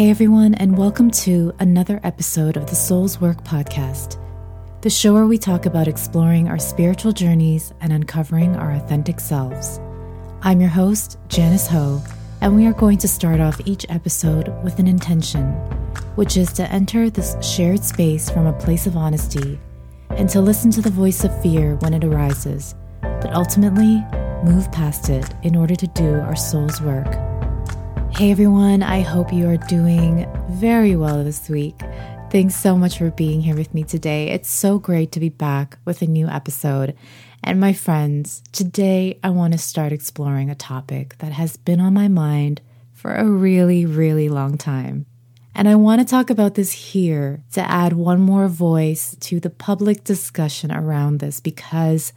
Hey everyone, and welcome to another episode of the Soul's Work podcast, the show where we talk about exploring our spiritual journeys and uncovering our authentic selves. I'm your host, Janice Ho, and we are going to start off each episode with an intention, which is to enter this shared space from a place of honesty and to listen to the voice of fear when it arises, but ultimately move past it in order to do our soul's work. Hey everyone, I hope you are doing very well this week. Thanks so much for being here with me today. It's so great to be back with a new episode. And my friends, today I want to start exploring a topic that has been on my mind for a really, really long time. And I want to talk about this here to add one more voice to the public discussion around this because,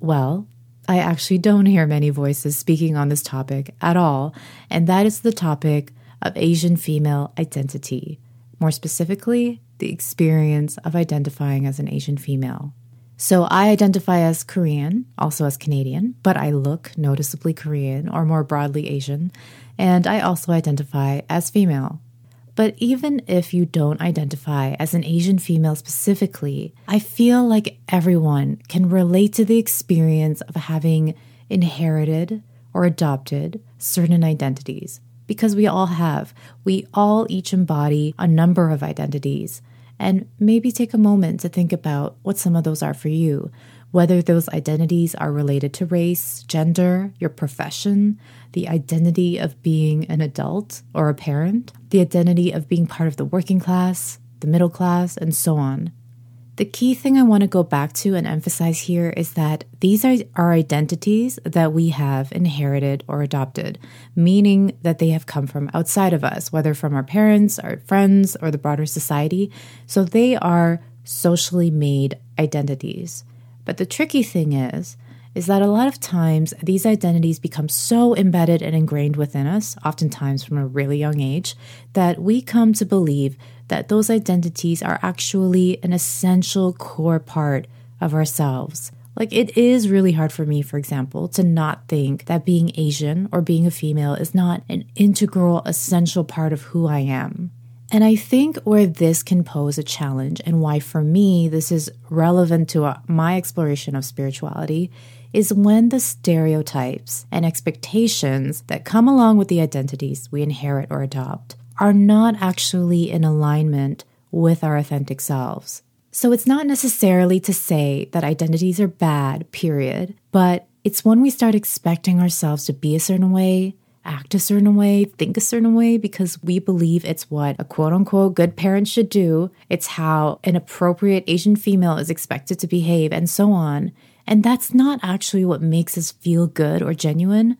well, I actually don't hear many voices speaking on this topic at all, and that is the topic of Asian female identity. More specifically, the experience of identifying as an Asian female. So I identify as Korean, also as Canadian, but I look noticeably Korean or more broadly Asian, and I also identify as female. But even if you don't identify as an Asian female specifically, I feel like everyone can relate to the experience of having inherited or adopted certain identities. Because we all have. We all each embody a number of identities. And maybe take a moment to think about what some of those are for you whether those identities are related to race, gender, your profession, the identity of being an adult or a parent, the identity of being part of the working class, the middle class, and so on. The key thing I want to go back to and emphasize here is that these are our identities that we have inherited or adopted, meaning that they have come from outside of us, whether from our parents, our friends, or the broader society. So they are socially made identities. But the tricky thing is, is that a lot of times these identities become so embedded and ingrained within us, oftentimes from a really young age, that we come to believe that those identities are actually an essential core part of ourselves. Like, it is really hard for me, for example, to not think that being Asian or being a female is not an integral, essential part of who I am. And I think where this can pose a challenge, and why for me this is relevant to uh, my exploration of spirituality, is when the stereotypes and expectations that come along with the identities we inherit or adopt are not actually in alignment with our authentic selves. So it's not necessarily to say that identities are bad, period, but it's when we start expecting ourselves to be a certain way, act a certain way, think a certain way because we believe it's what a quote unquote good parent should do. It's how an appropriate Asian female is expected to behave, and so on. And that's not actually what makes us feel good or genuine.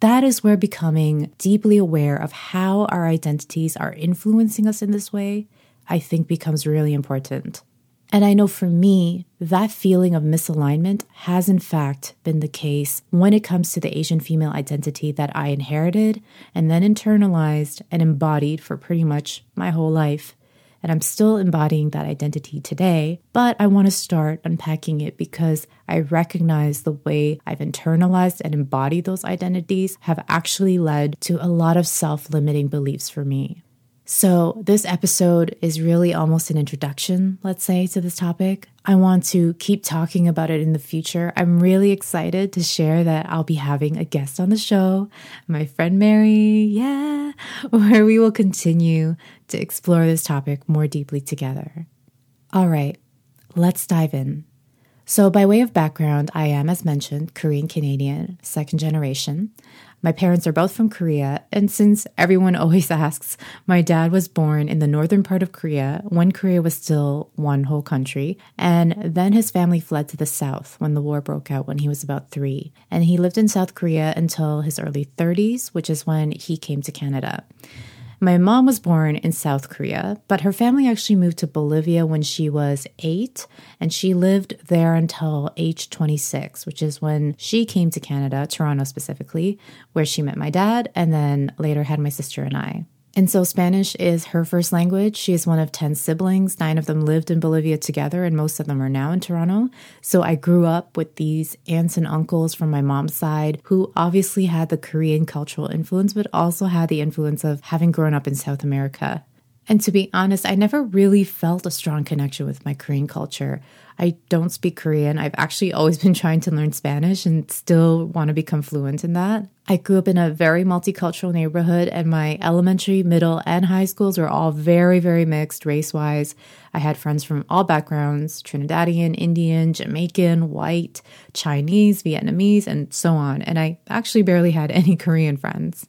That is where becoming deeply aware of how our identities are influencing us in this way, I think becomes really important. And I know for me, that feeling of misalignment has in fact been the case when it comes to the Asian female identity that I inherited and then internalized and embodied for pretty much my whole life. And I'm still embodying that identity today, but I want to start unpacking it because I recognize the way I've internalized and embodied those identities have actually led to a lot of self limiting beliefs for me. So, this episode is really almost an introduction, let's say, to this topic. I want to keep talking about it in the future. I'm really excited to share that I'll be having a guest on the show, my friend Mary, yeah, where we will continue to explore this topic more deeply together. All right, let's dive in. So, by way of background, I am, as mentioned, Korean Canadian, second generation. My parents are both from Korea, and since everyone always asks, my dad was born in the northern part of Korea when Korea was still one whole country, and then his family fled to the south when the war broke out when he was about three. And he lived in South Korea until his early 30s, which is when he came to Canada. My mom was born in South Korea, but her family actually moved to Bolivia when she was eight, and she lived there until age 26, which is when she came to Canada, Toronto specifically, where she met my dad and then later had my sister and I. And so Spanish is her first language. She is one of 10 siblings. Nine of them lived in Bolivia together, and most of them are now in Toronto. So I grew up with these aunts and uncles from my mom's side who obviously had the Korean cultural influence, but also had the influence of having grown up in South America. And to be honest, I never really felt a strong connection with my Korean culture. I don't speak Korean. I've actually always been trying to learn Spanish and still want to become fluent in that. I grew up in a very multicultural neighborhood, and my elementary, middle, and high schools were all very, very mixed race wise. I had friends from all backgrounds Trinidadian, Indian, Jamaican, white, Chinese, Vietnamese, and so on. And I actually barely had any Korean friends.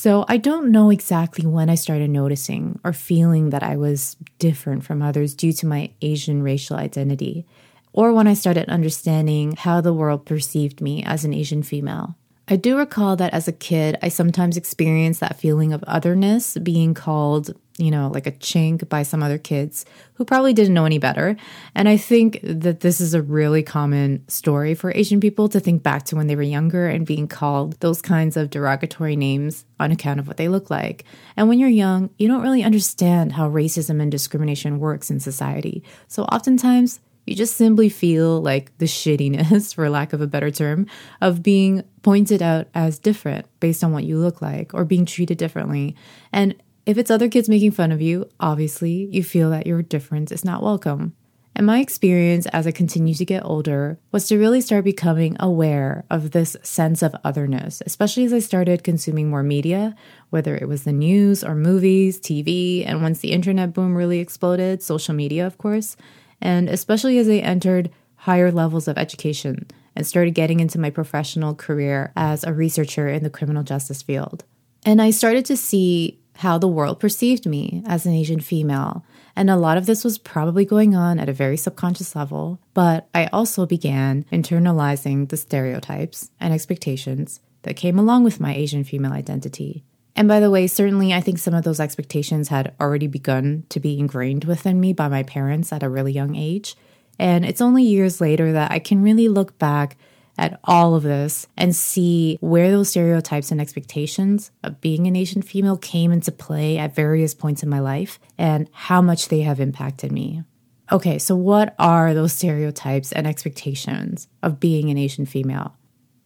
So I don't know exactly when I started noticing or feeling that I was different from others due to my Asian racial identity, or when I started understanding how the world perceived me as an Asian female. I do recall that as a kid, I sometimes experienced that feeling of otherness, being called, you know, like a chink by some other kids who probably didn't know any better. And I think that this is a really common story for Asian people to think back to when they were younger and being called those kinds of derogatory names on account of what they look like. And when you're young, you don't really understand how racism and discrimination works in society. So oftentimes, you just simply feel like the shittiness, for lack of a better term, of being pointed out as different based on what you look like or being treated differently. And if it's other kids making fun of you, obviously you feel that your difference is not welcome. And my experience as I continue to get older was to really start becoming aware of this sense of otherness, especially as I started consuming more media, whether it was the news or movies, TV, and once the internet boom really exploded, social media, of course and especially as I entered higher levels of education and started getting into my professional career as a researcher in the criminal justice field. And I started to see how the world perceived me as an Asian female. And a lot of this was probably going on at a very subconscious level, but I also began internalizing the stereotypes and expectations that came along with my Asian female identity. And by the way, certainly I think some of those expectations had already begun to be ingrained within me by my parents at a really young age. And it's only years later that I can really look back at all of this and see where those stereotypes and expectations of being an Asian female came into play at various points in my life and how much they have impacted me. Okay, so what are those stereotypes and expectations of being an Asian female?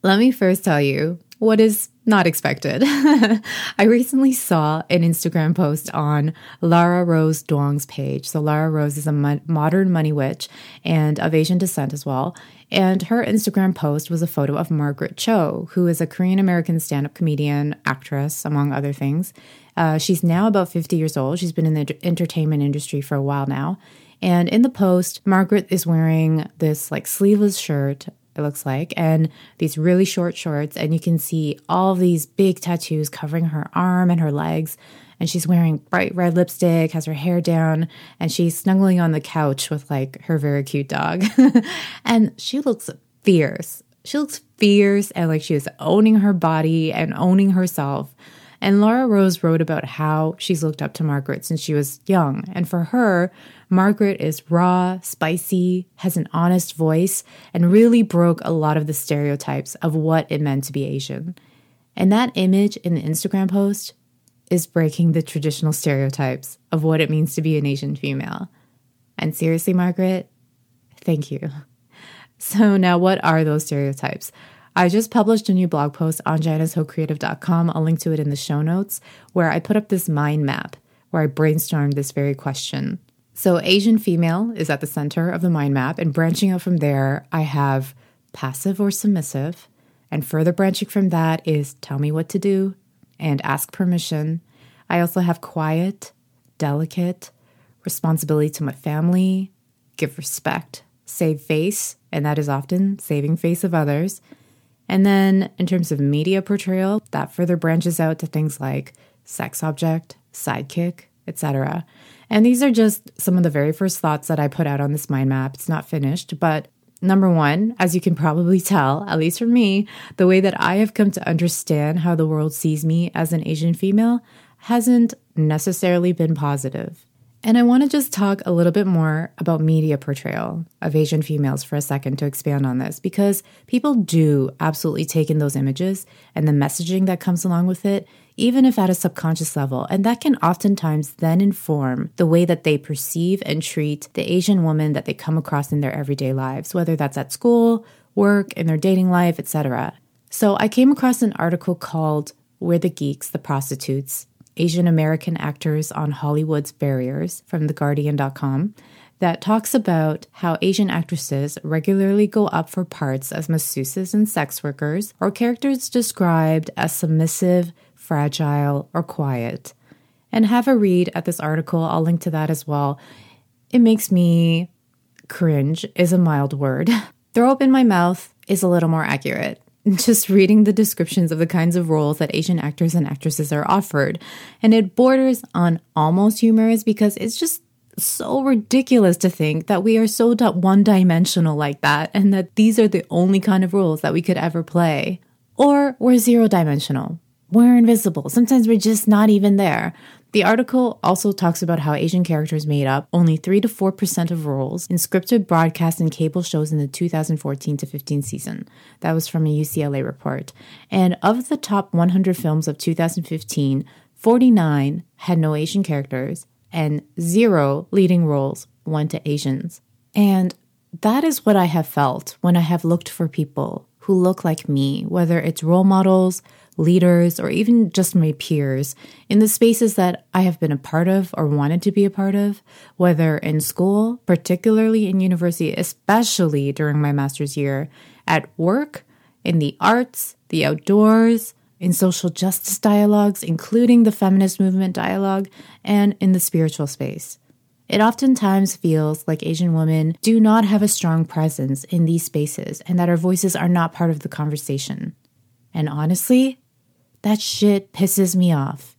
Let me first tell you what is not expected. I recently saw an Instagram post on Lara Rose Duong's page. So, Lara Rose is a mo- modern money witch and of Asian descent as well. And her Instagram post was a photo of Margaret Cho, who is a Korean American stand up comedian, actress, among other things. Uh, she's now about 50 years old. She's been in the entertainment industry for a while now. And in the post, Margaret is wearing this like sleeveless shirt it looks like, and these really short shorts. And you can see all these big tattoos covering her arm and her legs. And she's wearing bright red lipstick, has her hair down, and she's snuggling on the couch with like her very cute dog. and she looks fierce. She looks fierce and like she is owning her body and owning herself. And Laura Rose wrote about how she's looked up to Margaret since she was young. And for her, Margaret is raw, spicy, has an honest voice, and really broke a lot of the stereotypes of what it meant to be Asian. And that image in the Instagram post is breaking the traditional stereotypes of what it means to be an Asian female. And seriously, Margaret, thank you. So, now what are those stereotypes? I just published a new blog post on janicehocreative.com. I'll link to it in the show notes, where I put up this mind map where I brainstormed this very question. So, Asian female is at the center of the mind map, and branching out from there, I have passive or submissive. And further branching from that is tell me what to do and ask permission. I also have quiet, delicate, responsibility to my family, give respect, save face, and that is often saving face of others, and then in terms of media portrayal, that further branches out to things like sex object, sidekick, etc. And these are just some of the very first thoughts that I put out on this mind map. It's not finished, but number one, as you can probably tell, at least for me, the way that I have come to understand how the world sees me as an Asian female hasn't necessarily been positive. And I want to just talk a little bit more about media portrayal of Asian females for a second to expand on this because people do absolutely take in those images and the messaging that comes along with it, even if at a subconscious level. And that can oftentimes then inform the way that they perceive and treat the Asian woman that they come across in their everyday lives, whether that's at school, work, in their dating life, etc. So I came across an article called We're the Geeks, the Prostitutes Asian American actors on Hollywood's barriers from TheGuardian.com that talks about how Asian actresses regularly go up for parts as masseuses and sex workers, or characters described as submissive, fragile, or quiet. And have a read at this article. I'll link to that as well. It makes me cringe, is a mild word. Throw up in my mouth is a little more accurate just reading the descriptions of the kinds of roles that Asian actors and actresses are offered. And it borders on almost humorous because it's just so ridiculous to think that we are so one dimensional like that and that these are the only kind of roles that we could ever play. Or we're zero dimensional. We're invisible. Sometimes we're just not even there. The article also talks about how Asian characters made up only 3 to 4% of roles in scripted broadcast and cable shows in the 2014 to 15 season. That was from a UCLA report. And of the top 100 films of 2015, 49 had no Asian characters and zero leading roles went to Asians. And that is what I have felt when I have looked for people who look like me, whether it's role models, leaders, or even just my peers in the spaces that I have been a part of or wanted to be a part of, whether in school, particularly in university, especially during my master's year, at work, in the arts, the outdoors, in social justice dialogues, including the feminist movement dialogue, and in the spiritual space. It oftentimes feels like Asian women do not have a strong presence in these spaces and that our voices are not part of the conversation. And honestly, that shit pisses me off.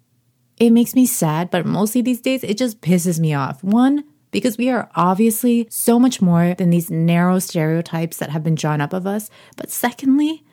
It makes me sad, but mostly these days it just pisses me off. One, because we are obviously so much more than these narrow stereotypes that have been drawn up of us. But secondly,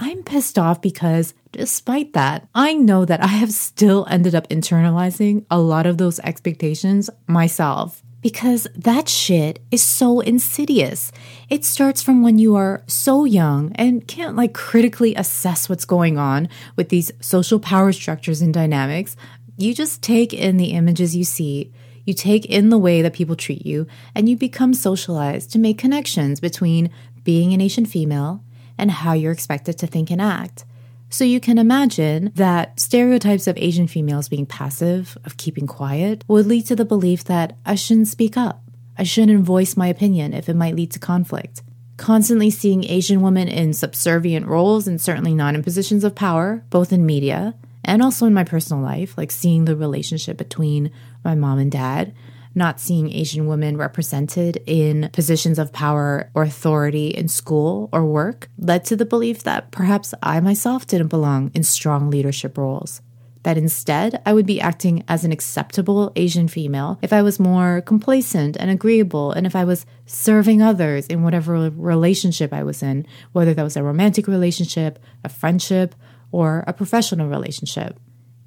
I'm pissed off because despite that, I know that I have still ended up internalizing a lot of those expectations myself because that shit is so insidious. It starts from when you are so young and can't like critically assess what's going on with these social power structures and dynamics. You just take in the images you see, you take in the way that people treat you, and you become socialized to make connections between being an Asian female and how you're expected to think and act. So you can imagine that stereotypes of Asian females being passive, of keeping quiet, would lead to the belief that I shouldn't speak up. I shouldn't voice my opinion if it might lead to conflict. Constantly seeing Asian women in subservient roles and certainly not in positions of power, both in media and also in my personal life, like seeing the relationship between my mom and dad, not seeing Asian women represented in positions of power or authority in school or work led to the belief that perhaps I myself didn't belong in strong leadership roles. That instead, I would be acting as an acceptable Asian female if I was more complacent and agreeable, and if I was serving others in whatever relationship I was in, whether that was a romantic relationship, a friendship, or a professional relationship.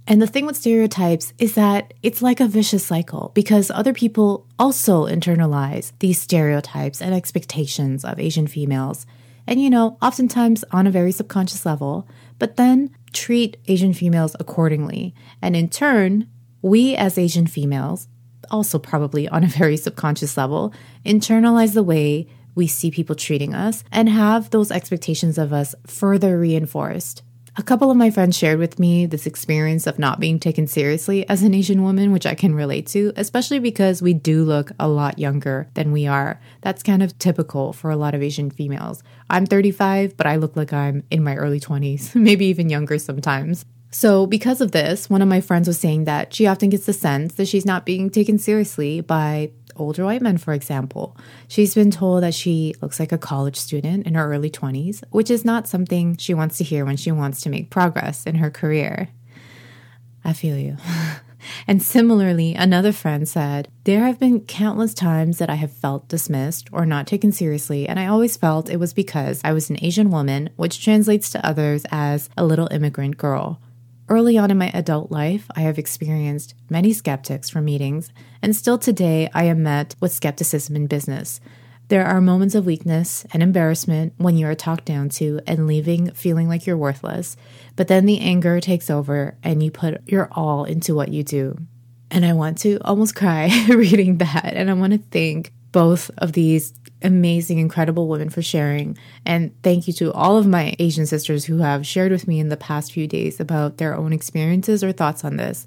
And the thing with stereotypes is that it's like a vicious cycle because other people also internalize these stereotypes and expectations of Asian females. And, you know, oftentimes on a very subconscious level, but then treat Asian females accordingly. And in turn, we as Asian females, also probably on a very subconscious level, internalize the way we see people treating us and have those expectations of us further reinforced a couple of my friends shared with me this experience of not being taken seriously as an Asian woman, which I can relate to, especially because we do look a lot younger than we are. That's kind of typical for a lot of Asian females. I'm 35, but I look like I'm in my early 20s, maybe even younger sometimes. So, because of this, one of my friends was saying that she often gets the sense that she's not being taken seriously by older white men, for example. She's been told that she looks like a college student in her early 20s, which is not something she wants to hear when she wants to make progress in her career. I feel you. and similarly, another friend said, There have been countless times that I have felt dismissed or not taken seriously, and I always felt it was because I was an Asian woman, which translates to others as a little immigrant girl Early on in my adult life, I have experienced many skeptics from meetings, and still today, I am met with skepticism in business. There are moments of weakness and embarrassment when you are talked down to and leaving feeling like you're worthless, but then the anger takes over and you put your all into what you do. And I want to almost cry reading that, and I want to thank both of these amazing, incredible women for sharing. And thank you to all of my Asian sisters who have shared with me in the past few days about their own experiences or thoughts on this.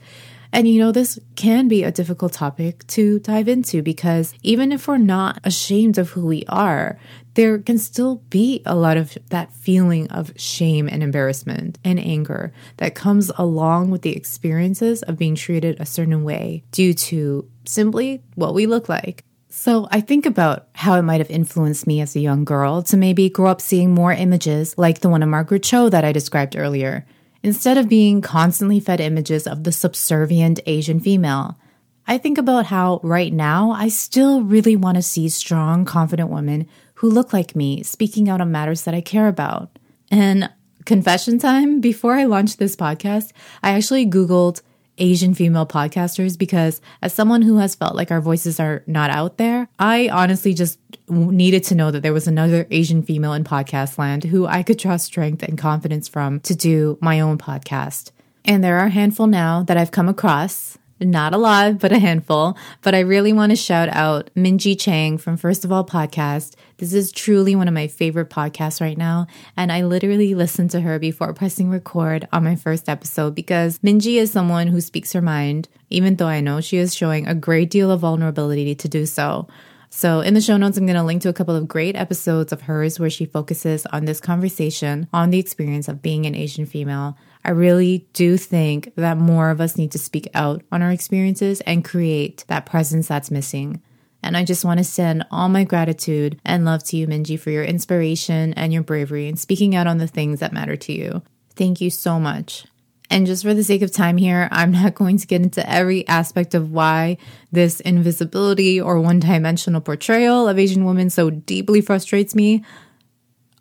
And you know, this can be a difficult topic to dive into because even if we're not ashamed of who we are, there can still be a lot of that feeling of shame and embarrassment and anger that comes along with the experiences of being treated a certain way due to simply what we look like. So I think about how it might have influenced me as a young girl to maybe grow up seeing more images like the one of Margaret Cho that I described earlier, instead of being constantly fed images of the subservient Asian female. I think about how right now I still really want to see strong, confident women who look like me speaking out on matters that I care about. And confession time, before I launched this podcast, I actually Googled Asian female podcasters because as someone who has felt like our voices are not out there, I honestly just needed to know that there was another Asian female in podcast land who I could trust strength and confidence from to do my own podcast. And there are a handful now that I've come across not a lot, but a handful. But I really want to shout out Minji Chang from First of All Podcast. This is truly one of my favorite podcasts right now. And I literally listened to her before pressing record on my first episode because Minji is someone who speaks her mind, even though I know she is showing a great deal of vulnerability to do so. So, in the show notes, I'm going to link to a couple of great episodes of hers where she focuses on this conversation on the experience of being an Asian female. I really do think that more of us need to speak out on our experiences and create that presence that's missing. And I just want to send all my gratitude and love to you, Minji, for your inspiration and your bravery in speaking out on the things that matter to you. Thank you so much. And just for the sake of time here, I'm not going to get into every aspect of why this invisibility or one dimensional portrayal of Asian women so deeply frustrates me.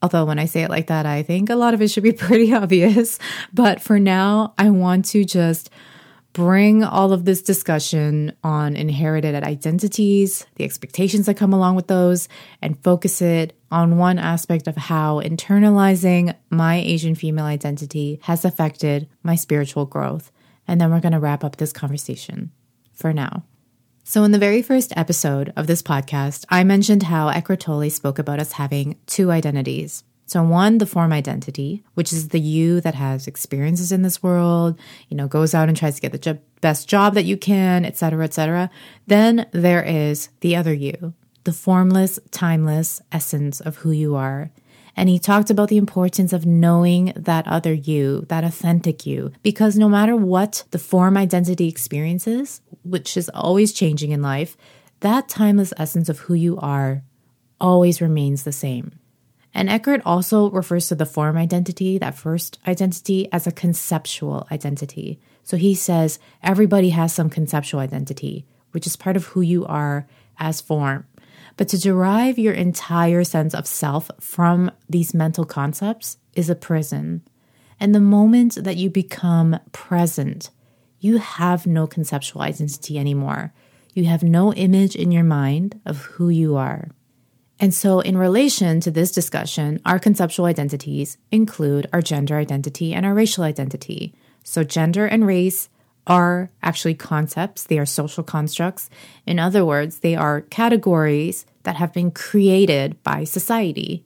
Although, when I say it like that, I think a lot of it should be pretty obvious. But for now, I want to just bring all of this discussion on inherited identities, the expectations that come along with those, and focus it on one aspect of how internalizing my Asian female identity has affected my spiritual growth. And then we're going to wrap up this conversation for now. So, in the very first episode of this podcast, I mentioned how Eckhart Tolle spoke about us having two identities so, one, the form identity, which is the you that has experiences in this world, you know, goes out and tries to get the jo- best job that you can, et cetera, et cetera. Then there is the other you, the formless, timeless essence of who you are. And he talked about the importance of knowing that other you, that authentic you, because no matter what the form identity experiences, which is always changing in life, that timeless essence of who you are always remains the same. And Eckhart also refers to the form identity, that first identity, as a conceptual identity. So he says everybody has some conceptual identity, which is part of who you are as form. But to derive your entire sense of self from these mental concepts is a prison. And the moment that you become present, you have no conceptual identity anymore. You have no image in your mind of who you are. And so, in relation to this discussion, our conceptual identities include our gender identity and our racial identity. So, gender and race are actually concepts, they are social constructs. In other words, they are categories that have been created by society.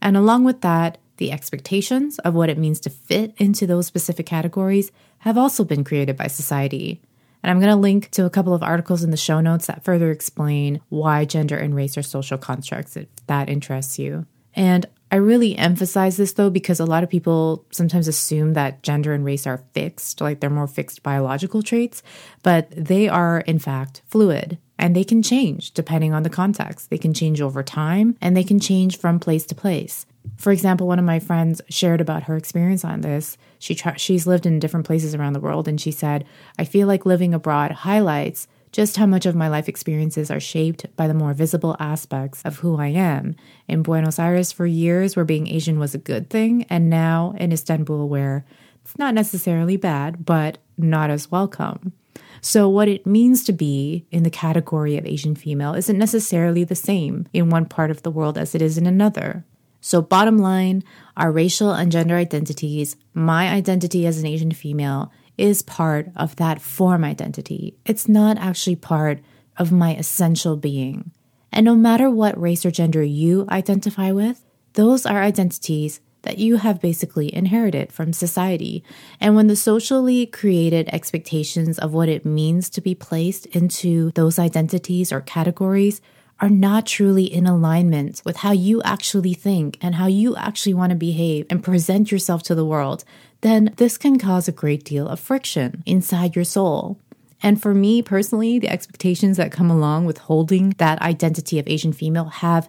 And along with that, the expectations of what it means to fit into those specific categories have also been created by society. And I'm going to link to a couple of articles in the show notes that further explain why gender and race are social constructs if that interests you. And I really emphasize this though because a lot of people sometimes assume that gender and race are fixed, like they're more fixed biological traits, but they are in fact fluid and they can change depending on the context. They can change over time and they can change from place to place. For example, one of my friends shared about her experience on this. She she's lived in different places around the world and she said, "I feel like living abroad highlights just how much of my life experiences are shaped by the more visible aspects of who I am. In Buenos Aires for years where being Asian was a good thing, and now in Istanbul where It's not necessarily bad, but not as welcome. So, what it means to be in the category of Asian female isn't necessarily the same in one part of the world as it is in another. So, bottom line, our racial and gender identities, my identity as an Asian female, is part of that form identity. It's not actually part of my essential being. And no matter what race or gender you identify with, those are identities that you have basically inherited from society. And when the socially created expectations of what it means to be placed into those identities or categories are not truly in alignment with how you actually think and how you actually want to behave and present yourself to the world, then this can cause a great deal of friction inside your soul. And for me personally, the expectations that come along with holding that identity of Asian female have,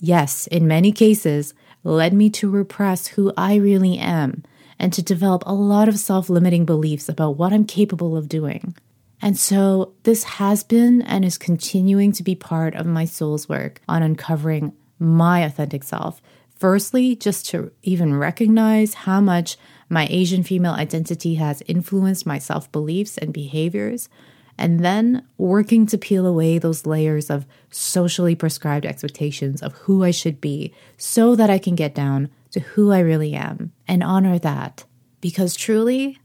yes, in many cases, led me to repress who I really am and to develop a lot of self limiting beliefs about what I'm capable of doing. And so this has been and is continuing to be part of my soul's work on uncovering my authentic self. Firstly, just to even recognize how much my Asian female identity has influenced my self beliefs and behaviors, and then working to peel away those layers of socially prescribed expectations of who I should be so that I can get down to who I really am and honor that. Because truly,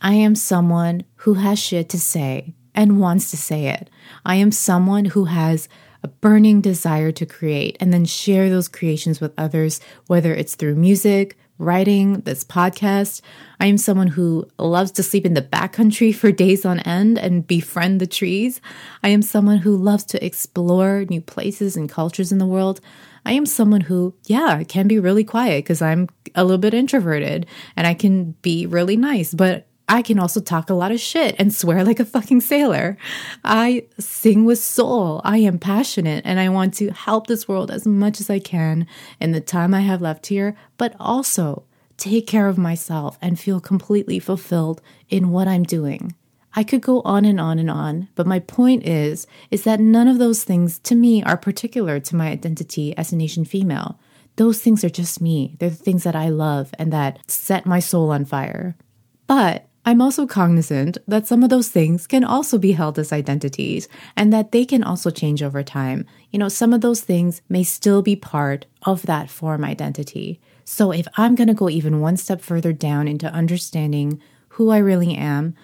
I am someone who has shit to say and wants to say it. I am someone who has a burning desire to create and then share those creations with others, whether it's through music, writing, this podcast. I am someone who loves to sleep in the backcountry for days on end and befriend the trees. I am someone who loves to explore new places and cultures in the world. I am someone who, yeah, can be really quiet because I'm a little bit introverted and I can be really nice, but I can also talk a lot of shit and swear like a fucking sailor. I sing with soul. I am passionate and I want to help this world as much as I can in the time I have left here, but also take care of myself and feel completely fulfilled in what I'm doing. I could go on and on and on, but my point is is that none of those things to me are particular to my identity as an Asian female. Those things are just me. They're the things that I love and that set my soul on fire. But I'm also cognizant that some of those things can also be held as identities and that they can also change over time. You know, some of those things may still be part of that form identity. So if I'm going to go even one step further down into understanding who I really am,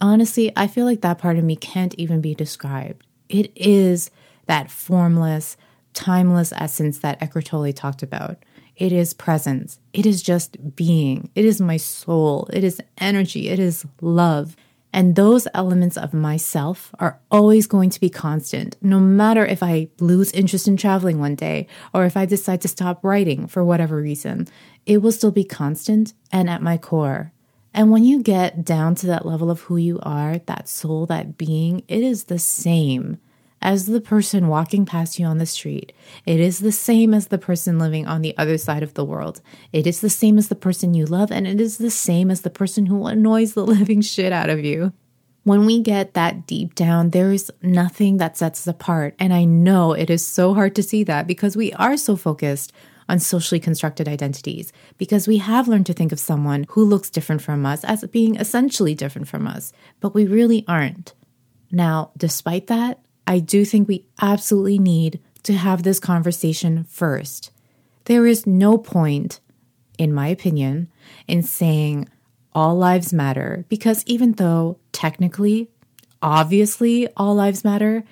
honestly, I feel like that part of me can't even be described. It is that formless, timeless essence that Eckhart Tolle talked about. It is presence. It is just being. It is my soul. It is energy. It is love. And those elements of myself are always going to be constant, no matter if I lose interest in traveling one day or if I decide to stop writing for whatever reason. It will still be constant and at my core. And when you get down to that level of who you are, that soul, that being, it is the same as the person walking past you on the street. It is the same as the person living on the other side of the world. It is the same as the person you love, and it is the same as the person who annoys the living shit out of you. When we get that deep down, there is nothing that sets us apart. And I know it is so hard to see that because we are so focused on socially constructed identities, because we have learned to think of someone who looks different from us as being essentially different from us, but we really aren't. Now, despite that, I do think we absolutely need to have this conversation first. There is no point, in my opinion, in saying all lives matter because even though technically, obviously, all lives matter,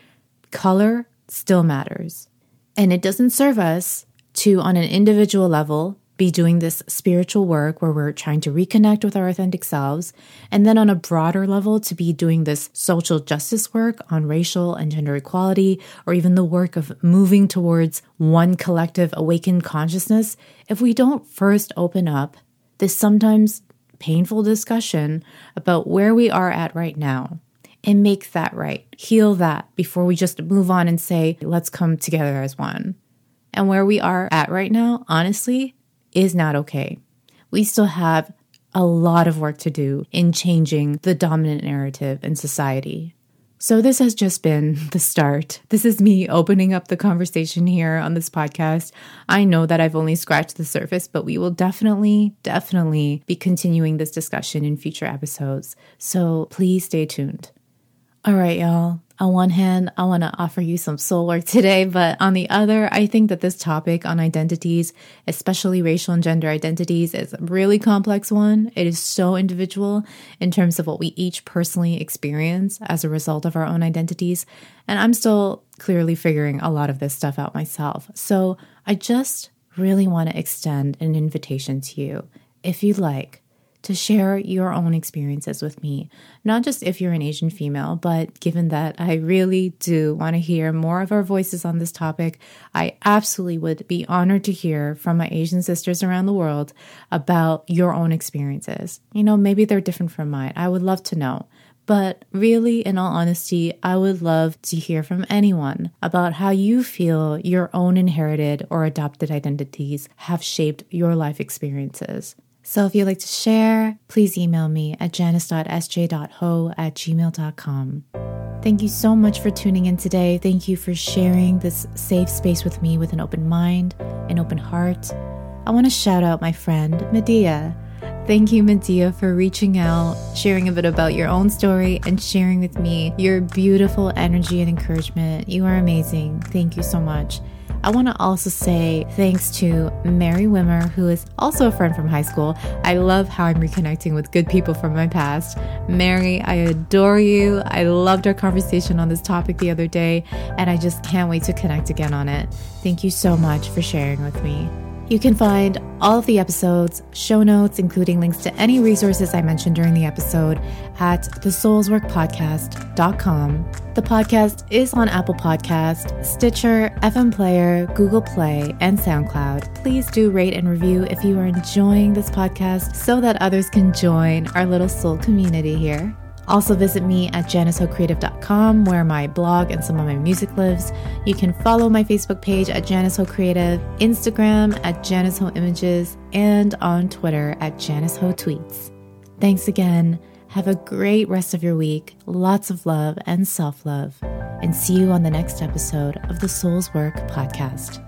color still matters. And it doesn't serve us to, on an individual level, be doing this spiritual work where we're trying to reconnect with our authentic selves. And then on a broader level, to be doing this social justice work on racial and gender equality, or even the work of moving towards one collective awakened consciousness, if we don't first open up this sometimes painful discussion about where we are at right now and make that right, heal that before we just move on and say, let's come together as one. And where we are at right now, honestly, is not okay. We still have a lot of work to do in changing the dominant narrative in society. So, this has just been the start. This is me opening up the conversation here on this podcast. I know that I've only scratched the surface, but we will definitely, definitely be continuing this discussion in future episodes. So, please stay tuned. All right, y'all on one hand, I want to offer you some soul work today, but on the other, I think that this topic on identities, especially racial and gender identities, is a really complex one. It is so individual in terms of what we each personally experience as a result of our own identities. And I'm still clearly figuring a lot of this stuff out myself. So I just really want to extend an invitation to you. If you'd like, to share your own experiences with me, not just if you're an Asian female, but given that I really do want to hear more of our voices on this topic, I absolutely would be honored to hear from my Asian sisters around the world about your own experiences. You know, maybe they're different from mine. I would love to know. But really, in all honesty, I would love to hear from anyone about how you feel your own inherited or adopted identities have shaped your life experiences. So if you'd like to share, please email me at janice.sj.ho at gmail.com. Thank you so much for tuning in today. Thank you for sharing this safe space with me with an open mind, an open heart. I want to shout out my friend, Medea. Thank you, Medea, for reaching out, sharing a bit about your own story, and sharing with me your beautiful energy and encouragement. You are amazing. Thank you so much. I want to also say thanks to Mary Wimmer, who is also a friend from high school. I love how I'm reconnecting with good people from my past. Mary, I adore you. I loved our conversation on this topic the other day, and I just can't wait to connect again on it. Thank you so much for sharing with me. You can find all of the episodes, show notes, including links to any resources I mentioned during the episode at thesoulsworkpodcast.com. The podcast is on Apple Podcast, Stitcher, FM Player, Google Play, and SoundCloud. Please do rate and review if you are enjoying this podcast so that others can join our little soul community here. Also, visit me at janicehocreative.com where my blog and some of my music lives. You can follow my Facebook page at Janice Ho Creative, Instagram at Janice Ho Images, and on Twitter at Janice Ho Tweets. Thanks again. Have a great rest of your week, lots of love and self love, and see you on the next episode of the Soul's Work podcast.